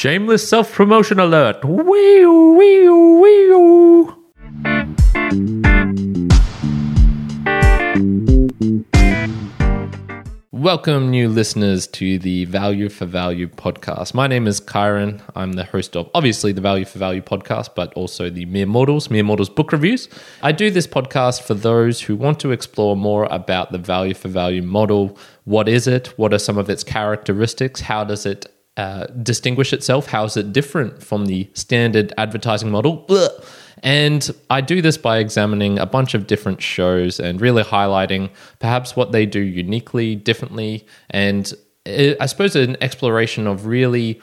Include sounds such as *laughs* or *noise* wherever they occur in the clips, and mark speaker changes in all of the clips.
Speaker 1: Shameless self promotion alert. Wee wee wee. Welcome, new listeners, to the Value for Value podcast. My name is Kyron. I'm the host of obviously the Value for Value podcast, but also the Mere Mortals, Mere Mortals book reviews. I do this podcast for those who want to explore more about the Value for Value model. What is it? What are some of its characteristics? How does it uh, distinguish itself? How is it different from the standard advertising model? And I do this by examining a bunch of different shows and really highlighting perhaps what they do uniquely, differently, and uh, I suppose an exploration of really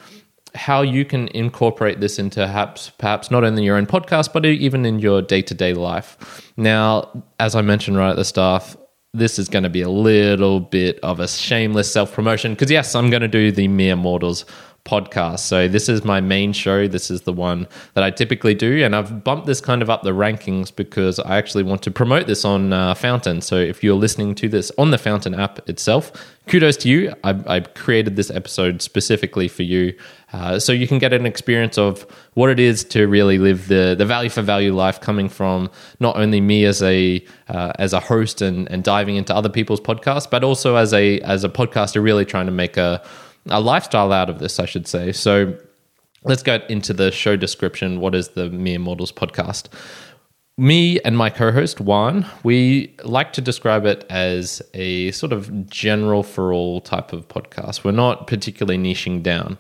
Speaker 1: how you can incorporate this into perhaps perhaps not only your own podcast but even in your day-to-day life. Now, as I mentioned right at the start, this is going to be a little bit of a shameless self-promotion because yes, I'm going to do the mere mortals podcast. So this is my main show. This is the one that I typically do, and I've bumped this kind of up the rankings because I actually want to promote this on uh, Fountain. So if you're listening to this on the Fountain app itself, kudos to you. I, I created this episode specifically for you, uh, so you can get an experience of what it is to really live the the value for value life, coming from not only me as a uh, as a host and and diving into other people's podcasts, but also as a as a podcaster, really trying to make a a lifestyle out of this, I should say. So let's get into the show description. What is the Mere Mortals podcast? Me and my co host, Juan, we like to describe it as a sort of general for all type of podcast. We're not particularly niching down.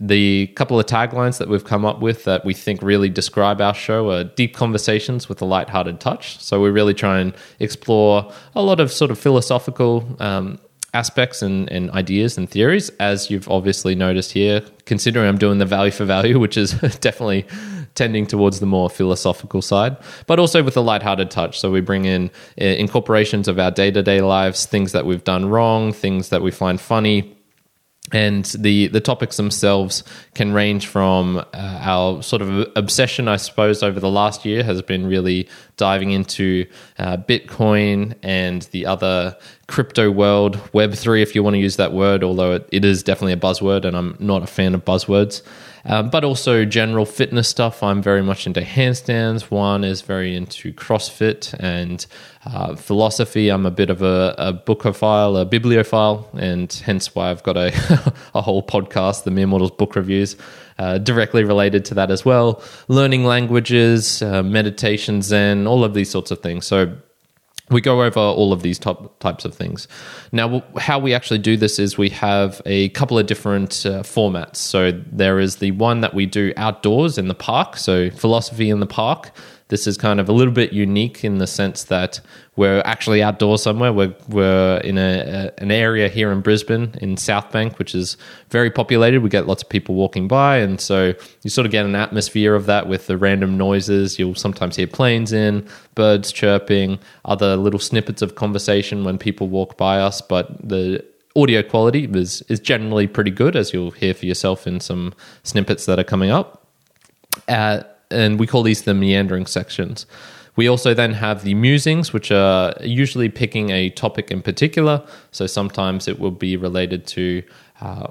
Speaker 1: The couple of taglines that we've come up with that we think really describe our show are deep conversations with a light-hearted touch. So we really try and explore a lot of sort of philosophical um, aspects and, and ideas and theories, as you've obviously noticed here, considering I'm doing the value for value, *laughs* which is definitely tending towards the more philosophical side, but also with a lighthearted touch. So we bring in uh, incorporations of our day to day lives, things that we've done wrong, things that we find funny and the the topics themselves can range from uh, our sort of obsession, I suppose, over the last year has been really diving into uh, Bitcoin and the other crypto world, Web three, if you want to use that word, although it, it is definitely a buzzword, and I'm not a fan of buzzwords. Um, but also general fitness stuff. I'm very much into handstands. Juan is very into CrossFit and uh, philosophy. I'm a bit of a, a bookophile, a bibliophile, and hence why I've got a, *laughs* a whole podcast, the Mere Mortals Book Reviews, uh, directly related to that as well. Learning languages, uh, meditation, Zen, all of these sorts of things. So we go over all of these top types of things. Now, how we actually do this is we have a couple of different uh, formats. So there is the one that we do outdoors in the park, so philosophy in the park. This is kind of a little bit unique in the sense that we're actually outdoors somewhere. We're, we're in a, a, an area here in Brisbane in South Bank, which is very populated. We get lots of people walking by, and so you sort of get an atmosphere of that with the random noises. You'll sometimes hear planes in, birds chirping, other little snippets of conversation when people walk by us. But the audio quality is is generally pretty good, as you'll hear for yourself in some snippets that are coming up. Uh, and we call these the meandering sections. We also then have the musings, which are usually picking a topic in particular. So sometimes it will be related to uh,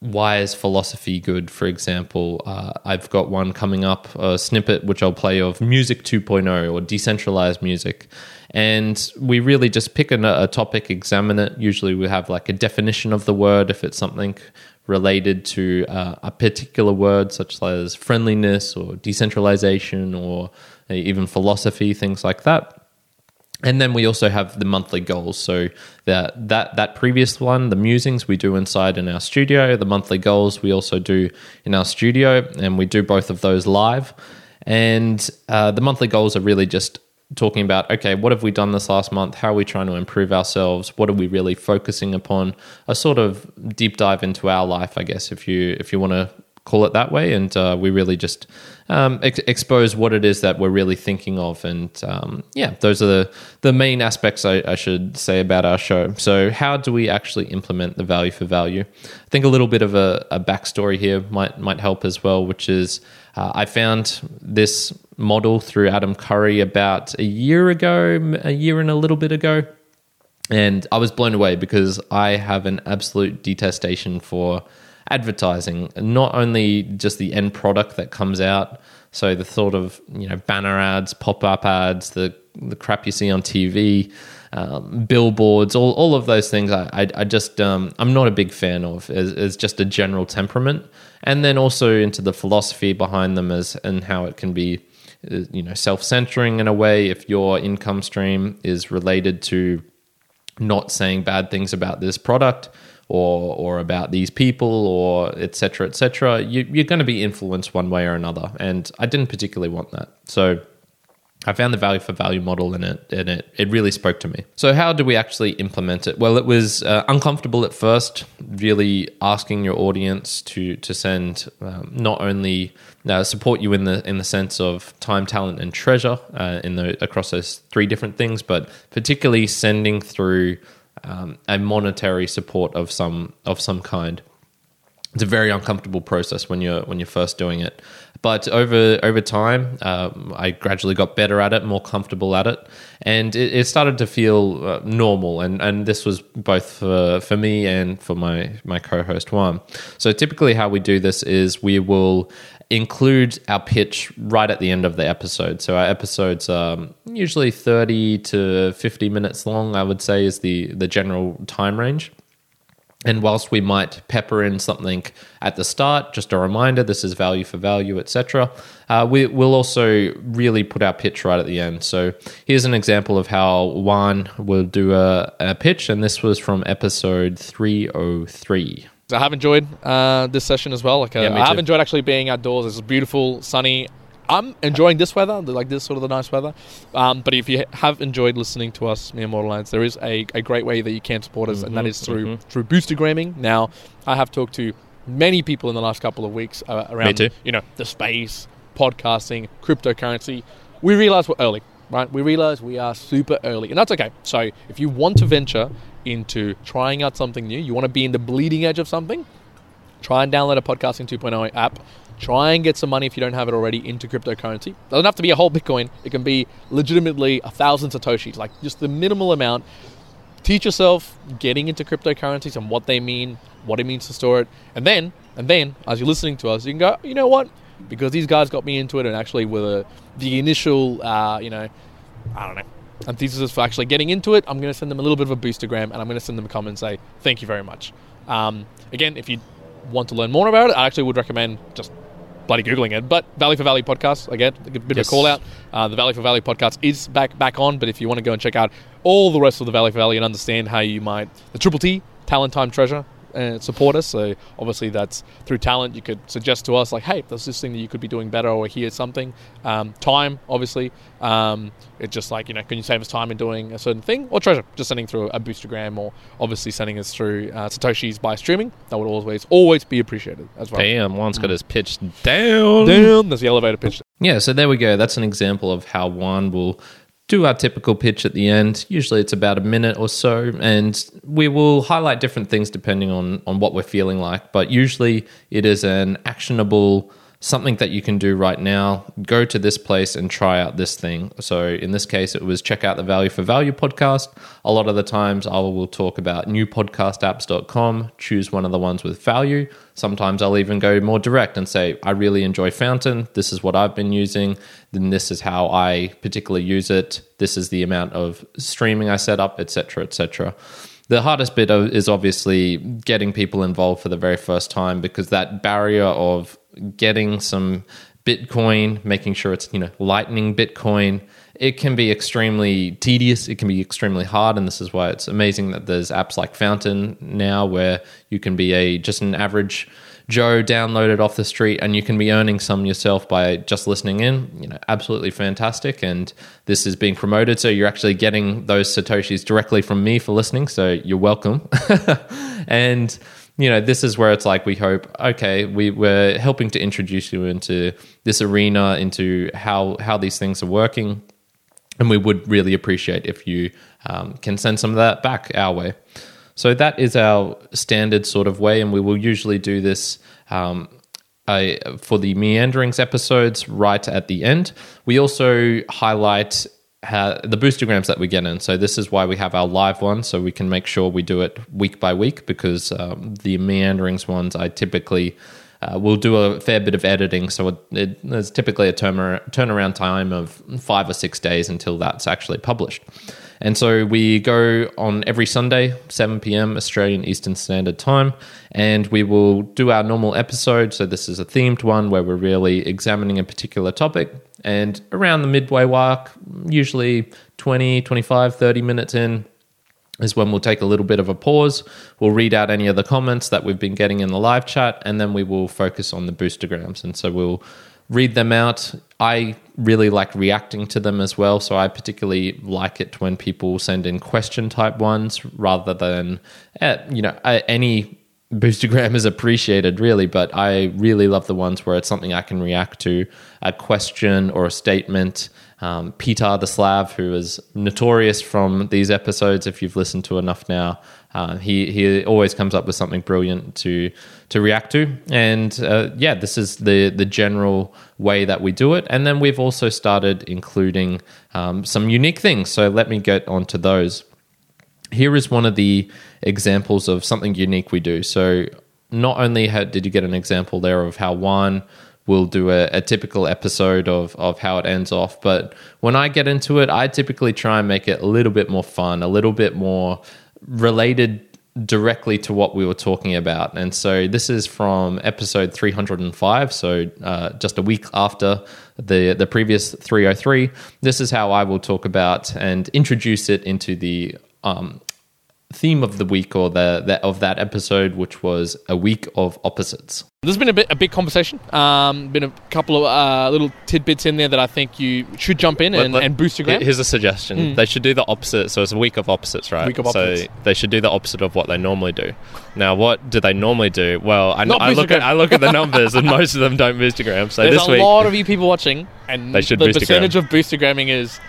Speaker 1: why is philosophy good, for example. Uh, I've got one coming up, a snippet which I'll play of Music 2.0 or decentralized music. And we really just pick a, a topic, examine it. Usually we have like a definition of the word if it's something related to uh, a particular word, such as friendliness or decentralization or even philosophy, things like that. And then we also have the monthly goals. So that that that previous one, the musings, we do inside in our studio. The monthly goals we also do in our studio, and we do both of those live. And uh, the monthly goals are really just talking about okay, what have we done this last month? How are we trying to improve ourselves? What are we really focusing upon? A sort of deep dive into our life, I guess, if you if you want to call it that way. And uh, we really just um, ex- expose what it is that we're really thinking of. And um, yeah, those are the, the main aspects I, I, should say about our show. So, how do we actually implement the value for value? I think a little bit of a, a backstory here might, might help as well, which is uh, I found this model through Adam Curry about a year ago, a year and a little bit ago. And I was blown away because I have an absolute detestation for advertising, not only just the end product that comes out. So the sort of you know banner ads, pop up ads, the the crap you see on TV, um, billboards, all, all of those things. I I, I just um, I'm not a big fan of as just a general temperament, and then also into the philosophy behind them as and how it can be uh, you know self-centering in a way if your income stream is related to not saying bad things about this product or or about these people or etc etc you, you're going to be influenced one way or another and i didn't particularly want that so I found the value for value model in it, and it it really spoke to me. So, how do we actually implement it? Well, it was uh, uncomfortable at first, really asking your audience to to send um, not only uh, support you in the in the sense of time, talent, and treasure uh, in the across those three different things, but particularly sending through um, a monetary support of some of some kind. It's a very uncomfortable process when you're when you're first doing it. But over over time, um, I gradually got better at it, more comfortable at it, and it, it started to feel uh, normal. And, and this was both for, for me and for my my co-host Juan. So typically, how we do this is we will include our pitch right at the end of the episode. So our episodes are usually thirty to fifty minutes long. I would say is the the general time range. And whilst we might pepper in something at the start, just a reminder, this is value for value, etc., uh, we, will also really put our pitch right at the end. So here's an example of how Juan will do a, a pitch, and this was from episode 303.
Speaker 2: I have enjoyed uh, this session as well. Like, uh,
Speaker 1: Yeah, me
Speaker 2: I have enjoyed actually being outdoors. It's beautiful, sunny. I'm enjoying this weather, like this sort of the nice weather. Um, but if you have enjoyed listening to us, Mere Mortal Lines, there is a, a great way that you can support us, and that is through through Boostagramming. Now, I have talked to many people in the last couple of weeks uh, around,
Speaker 1: too.
Speaker 2: you know, the space, podcasting, cryptocurrency. We realize we're early, right? We realize we are super early, and that's okay. So, if you want to venture into trying out something new, you want to be in the bleeding edge of something, try and download a podcasting 2.0 app. Try and get some money if you don't have it already into cryptocurrency. Doesn't have to be a whole bitcoin. It can be legitimately a thousand satoshis like just the minimal amount. Teach yourself getting into cryptocurrencies and what they mean what it means to store it. And then and then as you're listening to us you can go you know what? Because these guys got me into it and actually with a, the initial uh, you know i don't know antithesis for actually getting into it, I'm going to send them a little bit of a boostagram and I'm going to send them a comment and say, thank you very much. Um, again, if you want to learn more about it, I actually would recommend just bloody Googling it. But Valley for Valley podcast, again, a bit
Speaker 1: Yes.
Speaker 2: of a call out. Uh, the Valley for Valley podcast is back back on, but if you want to go and check out all the rest of the Valley for Valley and understand how you might, the Triple T, Talent Time Treasure, uh, support us. So obviously that's through talent. You could suggest to us like, hey, there's this thing that you could be doing better, or here's something. Um, time, obviously, um, it's just like you know, can you save us time in doing a certain thing, or treasure, just sending through a boostagram, or obviously sending us through uh, satoshis by streaming. That would always always be appreciated as well.
Speaker 1: Damn, Juan's got his pitch down.
Speaker 2: Down. There's the elevator pitch.
Speaker 1: Yeah, so there we go. That's an example of how Juan will do our typical pitch at the end. Usually it's about a minute or so, and we will highlight different things depending on, on what we're feeling like. But usually it is an actionable something that you can do right now. Go to this place and try out this thing. So in this case, it was check out the Value for Value podcast. A lot of the times I will talk about newpodcastapps.com, choose one of the ones with value. Sometimes I'll even go more direct and say, I really enjoy Fountain. This is what I've been using. Then this is how I particularly use it. This is the amount of streaming I set up, etc., etc. The hardest bit is obviously getting people involved for the very first time because that barrier of getting some Bitcoin, making sure it's you know lightning Bitcoin, it can be extremely tedious. It can be extremely hard, and this is why it's amazing that there's apps like Fountain now, where you can be a just an average Joe downloaded off the street, and you can be earning some yourself by just listening in. You know, absolutely fantastic. And this is being promoted, so you're actually getting those satoshis directly from me for listening. So you're welcome. *laughs* and you know, this is where it's like we hope. Okay, we we're helping to introduce you into this arena, into how how these things are working, and we would really appreciate if you um, can send some of that back our way. So that is our standard sort of way, and we will usually do this um, for the meanderings episodes right at the end. We also highlight the boostagrams that we get in. So this is why we have our live one, so we can make sure we do it week by week because um, the meanderings ones I typically uh, will do a fair bit of editing. So it, there's typically a turn- turnaround time of five or six days until that's actually published. And so we go on every Sunday, 7 p.m. Australian Eastern Standard Time, and we will do our normal episode. So this is a themed one where we're really examining a particular topic. And around the midway mark, usually 20, 25, 30 minutes in, is when we'll take a little bit of a pause. We'll read out any of the comments that we've been getting in the live chat, and then we will focus on the boostagrams. And so we'll read them out. I really like reacting to them as well. So I particularly like it when people send in question type ones rather than, uh, you know, any boostagram is appreciated really, but I really love the ones where it's something I can react to, a question or a statement. Um, Peter the Slav, who is notorious from these episodes, if you've listened to enough now, uh, he he always comes up with something brilliant to to react to, and uh, yeah, this is the the general way that we do it. And then we've also started including um, some unique things. So let me get onto those. Here is Juan of the examples of something unique we do. So not only had, did you get an example there of how one will do a, a, typical episode of, of how it ends off. But when I get into it, I typically try and make it a little bit more fun, a little bit more related directly to what we were talking about. And so this is from episode 305, so uh, just a week after the, the previous 303. This is how I will talk about and introduce it into the um, theme of the week or the, the, of that episode, which was a week of opposites.
Speaker 2: There's been a bit a big conversation. Um, been a couple of uh, little tidbits in there that I think you should jump in and,
Speaker 1: Let-
Speaker 2: and boost your game.
Speaker 1: Here's a suggestion. They should do the opposite. So it's a week of opposites, right?
Speaker 2: Week of opposites.
Speaker 1: So they should do the opposite of what they normally do. Now, what do they normally do? Well, I, I look at. I look at the numbers, and most of them don't boostagram. So
Speaker 2: There's
Speaker 1: this
Speaker 2: a
Speaker 1: week,
Speaker 2: lot of you people watching, and
Speaker 1: They should
Speaker 2: the
Speaker 1: boostagram.
Speaker 2: percentage of boostagramming is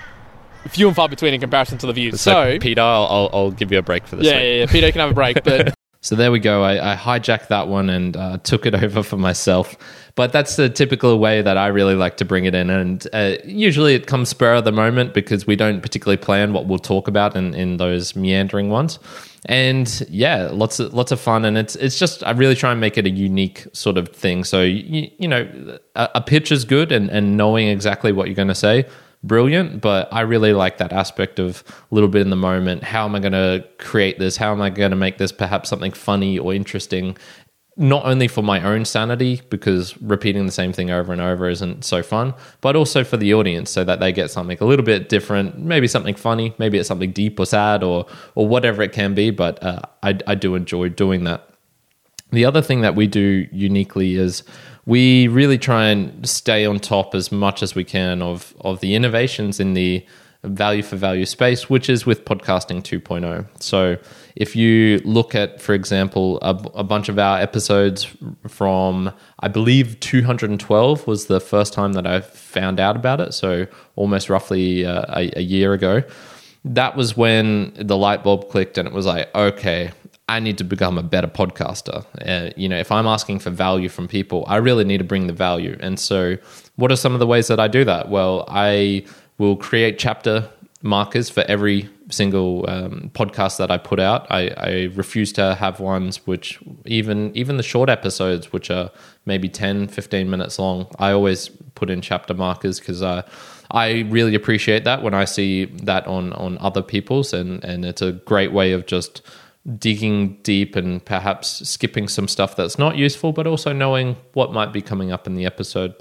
Speaker 2: few and far between in comparison to the views.
Speaker 1: so,
Speaker 2: So,
Speaker 1: Peter, I'll, I'll, I'll give you a break for this.
Speaker 2: yeah,
Speaker 1: week.
Speaker 2: yeah, yeah, Peter can have a break, but *laughs*
Speaker 1: So there we go. I, I hijacked that one and uh, took it *laughs* over for myself. But that's the typical way that I really like to bring it in. And uh, usually it comes spur of the moment because we don't particularly plan what we'll talk about in, in those meandering ones. And yeah, lots of lots of fun. And it's it's just I really try and make it a unique sort of thing. So you, you know, a, a pitch is good, and, and knowing exactly what you're going to say brilliant, but I really like that aspect of a little bit in the moment. How am I going to create this? How am I going to make this perhaps something funny or interesting? Not only for my own sanity, because repeating the same thing over and over isn't so fun, but also for the audience so that they get something a little bit different, maybe something funny, maybe it's something deep or sad or, or whatever it can be. But uh, I, I do enjoy doing that. The other thing that we do uniquely is we really try and stay on top as much as we can of, of the innovations in the value for value space, which is with podcasting 2.0. So if you look at, for example, a, a bunch of our episodes from, I believe 212 was the first time that I found out about it. So almost roughly uh, a, a year ago. That was when the light bulb clicked and it was like, okay, I need to become a better podcaster. Uh, you know, if I'm asking for value from people, I really need to bring the value. And so, what are some of the ways that I do that? Well, I will create chapter markers for every single um, podcast that I put out. I, I refuse to have ones which even even the short episodes, which are maybe 10, 15 minutes long, I always put in chapter markers because I. I really appreciate that when I see that on on other people's, and and it's a great way of just digging deep and perhaps skipping some stuff that's not useful, but also knowing what might be coming up in the episode.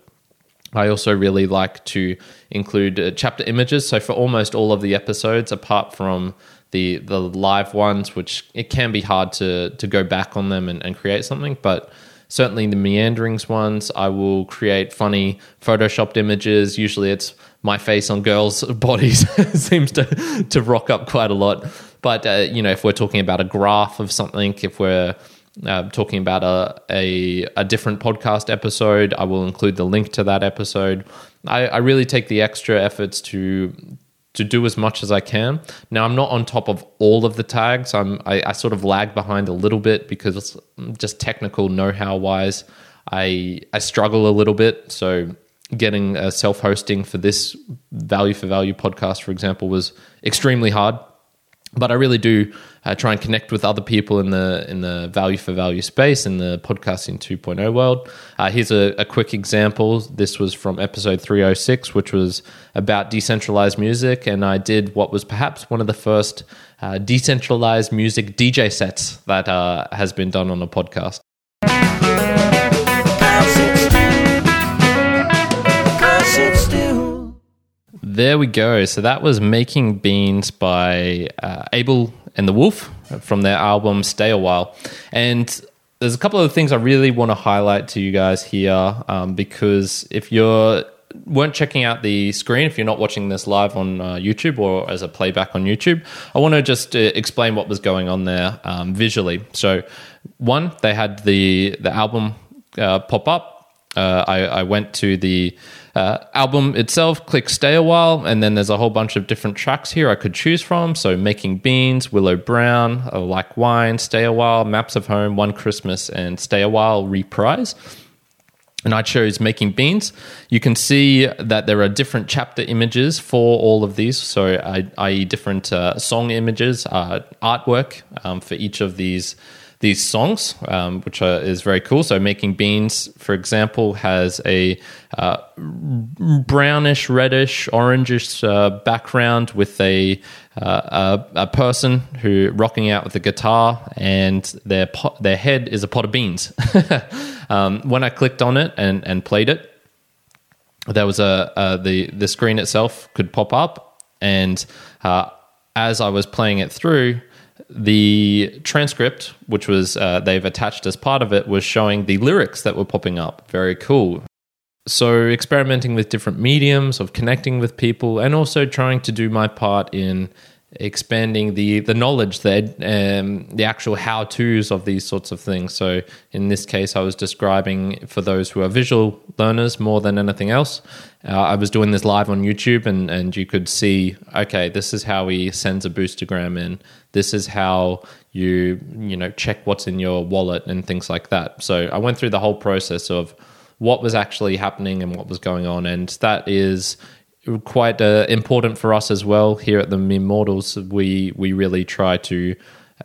Speaker 1: I also really like to include uh, chapter images. So for almost all of the episodes, apart from the the live ones, which it can be hard to to go back on them and, and create something, but certainly the meanderings ones, I will create funny photoshopped images. Usually it's my face on girls' *laughs* bodies *laughs* seems to to rock up quite a lot. But uh, you know, if we're talking about a graph of something, if we're uh, talking about a, a a different podcast episode, I will include the link to that episode. I, I really take the extra efforts to to do as much as I can. Now I'm not on top of all of the tags. I'm I, I sort of lag behind a little bit because just technical know-how wise, I I struggle a little bit. So getting self hosting for this value for value podcast, for example, was extremely hard. But I really do uh, try and connect with other people in the in the value for value space in the podcasting 2.0 world. Uh, here's a, a, quick example. This was from episode 306, which was about decentralized music, and I did what was perhaps one of the first uh, decentralized music DJ sets that uh, has been done on a podcast. There we go. So that was Making Beans by uh, Abel and the Wolf from their album Stay a While. And there's a couple of things I really want to highlight to you guys here um, because if you're weren't checking out the screen, if you're not watching this live on uh, YouTube or as a playback on YouTube, I want to just uh, explain what was going on there um, visually. So, one, they had the the album uh, pop up. Uh, I, I, went to the uh, album itself, click stay a while, and then there's a whole bunch of different tracks here I could choose from. So, Making Beans, Willow Brown, uh, Like Wine, Stay a While, Maps of Home, One Christmas, and Stay a While Reprise. And I chose Making Beans. You can see that there are different chapter images for all of these. So, i.e., different uh, song images, uh, artwork um, for each of these these songs, um, which are, is very cool. So, Making Beans, for example, has a uh, brownish, reddish, orangish uh, background with a, uh, a, a person who rocking out with a guitar, and their pot, their head is a pot of beans. *laughs* um, when I clicked on it and, and played it, there was a, the the screen itself could pop up, and uh, as I was playing it through, the transcript, which was uh, they've attached as part of it, was showing the lyrics that were popping up. Very cool. So, experimenting with different mediums of connecting with people, and also trying to do my part in expanding the the knowledge that um, the actual how tos of these sorts of things. So in this case, I was describing for those who are visual learners more than anything else. Uh, I was doing this live on YouTube, and and you could see, okay, this is how he sends a boostagram in. This is how you you know check what's in your wallet and things like that. So I went through the whole process of what was actually happening and what was going on, and that is quite uh, important for us as well here at the Immortals. We we really try to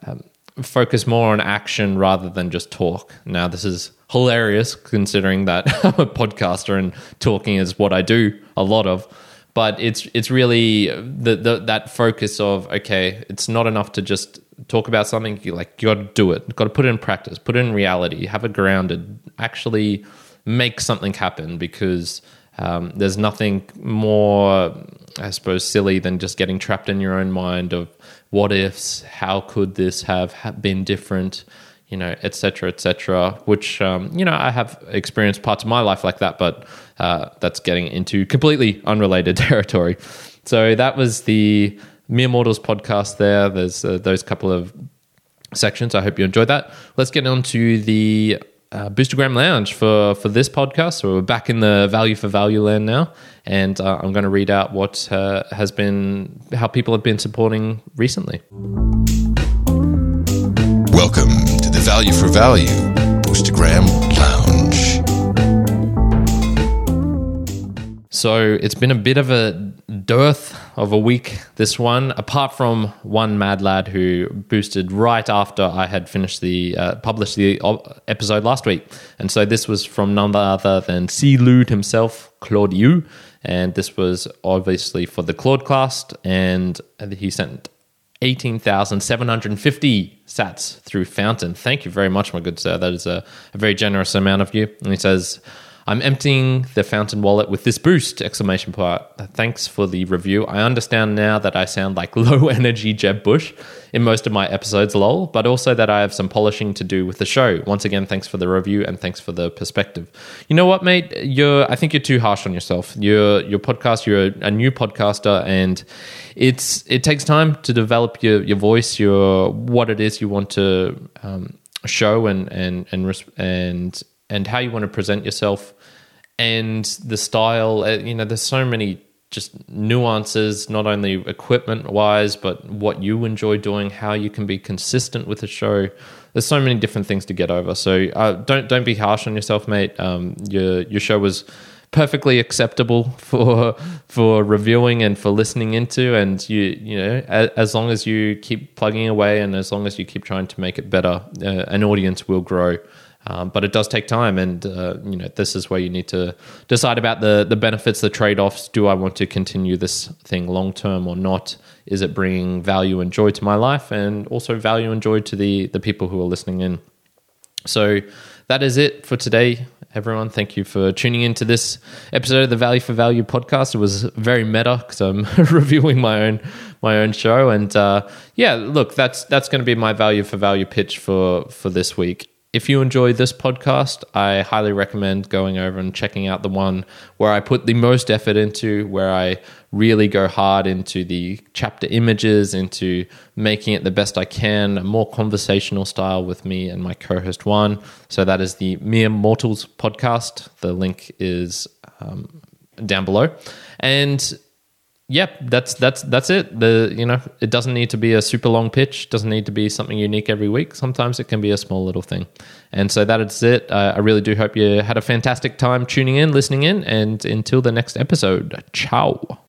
Speaker 1: um, focus more on action rather than just talk. Now, this is hilarious considering that *laughs* I'm a podcaster and talking is what I do a lot of. But it's it's really the, the that focus of okay, it's not enough to just talk about something. You like you got to do it. Got to put it in practice. Put it in reality. Have it grounded. Actually, make something happen because um, there's nothing more, I suppose, silly than just getting trapped in your own mind of what ifs, how could this have been different, you know, etc., etc. Which um, you know I have experienced parts of my life like that, but uh, that's getting into completely unrelated *laughs* territory. So that was the Mere Mortals podcast. There, there's uh, those couple of sections. I hope you enjoyed that. Let's get on to the uh, Boostagram Lounge for, for this podcast. So we're back in the value for value land now, and uh, I'm going to read out what uh, has been how people have been supporting recently.
Speaker 3: Welcome to the Value for Value Boostagram Lounge.
Speaker 1: So it's been a bit of a dearth of a week, this one, apart from one mad lad who boosted right after I had finished the, uh, published the episode last week. And so this was from none other than C. Lude himself, Claude Yu. And this was obviously for the Claude class. And he sent 18,750 sats through Fountain. Thank you very much, my good sir. That is a, a very generous amount of you. And he says, I'm emptying the fountain wallet with this boost! Exclamation point. Thanks for the review. I understand now that I sound like *laughs* low energy Jeb Bush in most of my episodes, lol, but also that I have some polishing to do with the show. Once again, thanks for the review and thanks for the perspective. You know what, mate? You're I think you're too harsh on yourself. You're your podcast, you're a, a new podcaster and it's it takes time to develop your, your voice, your what it is you want to um, show and and and and and how you want to present yourself and the style. Uh, you know, there's so many just nuances, not only equipment wise, but what you enjoy doing, how you can be consistent with the show. There's so many different things to get over. So uh, don't don't be harsh on yourself, mate. Um, your your show was perfectly acceptable *laughs* for for reviewing and for listening into. And you you know, as, as long as you keep plugging away and as long as you keep trying to make it better, uh, an audience will grow. Um, but it does take time, and uh, you know this is where you need to decide about the the benefits, the trade offs. Do I want to continue this thing long term or not? Is it bringing value and joy to my life, and also value and joy to the the people who are listening in? So that is it for today, everyone. Thank you for tuning into this episode of the Value for Value podcast. It was very meta because I'm *laughs* reviewing my own my own show, and uh, yeah, look, that's that's going to be my value for value pitch for for this week if you enjoy this podcast, I highly recommend going over and checking out the one where I put the most effort into, where I really go hard into the chapter images, into making it the best I can, a more conversational style with me and my co host Juan. So that is the Mere Mortals podcast. The link is um, down below. And yep, that's that's that's it. The you know it doesn't need to be a super long pitch. Doesn't need to be something unique every week. Sometimes it can be a small little thing. And so that is it. Uh, I really do hope you had a fantastic time tuning in, listening in, and until the next episode, ciao.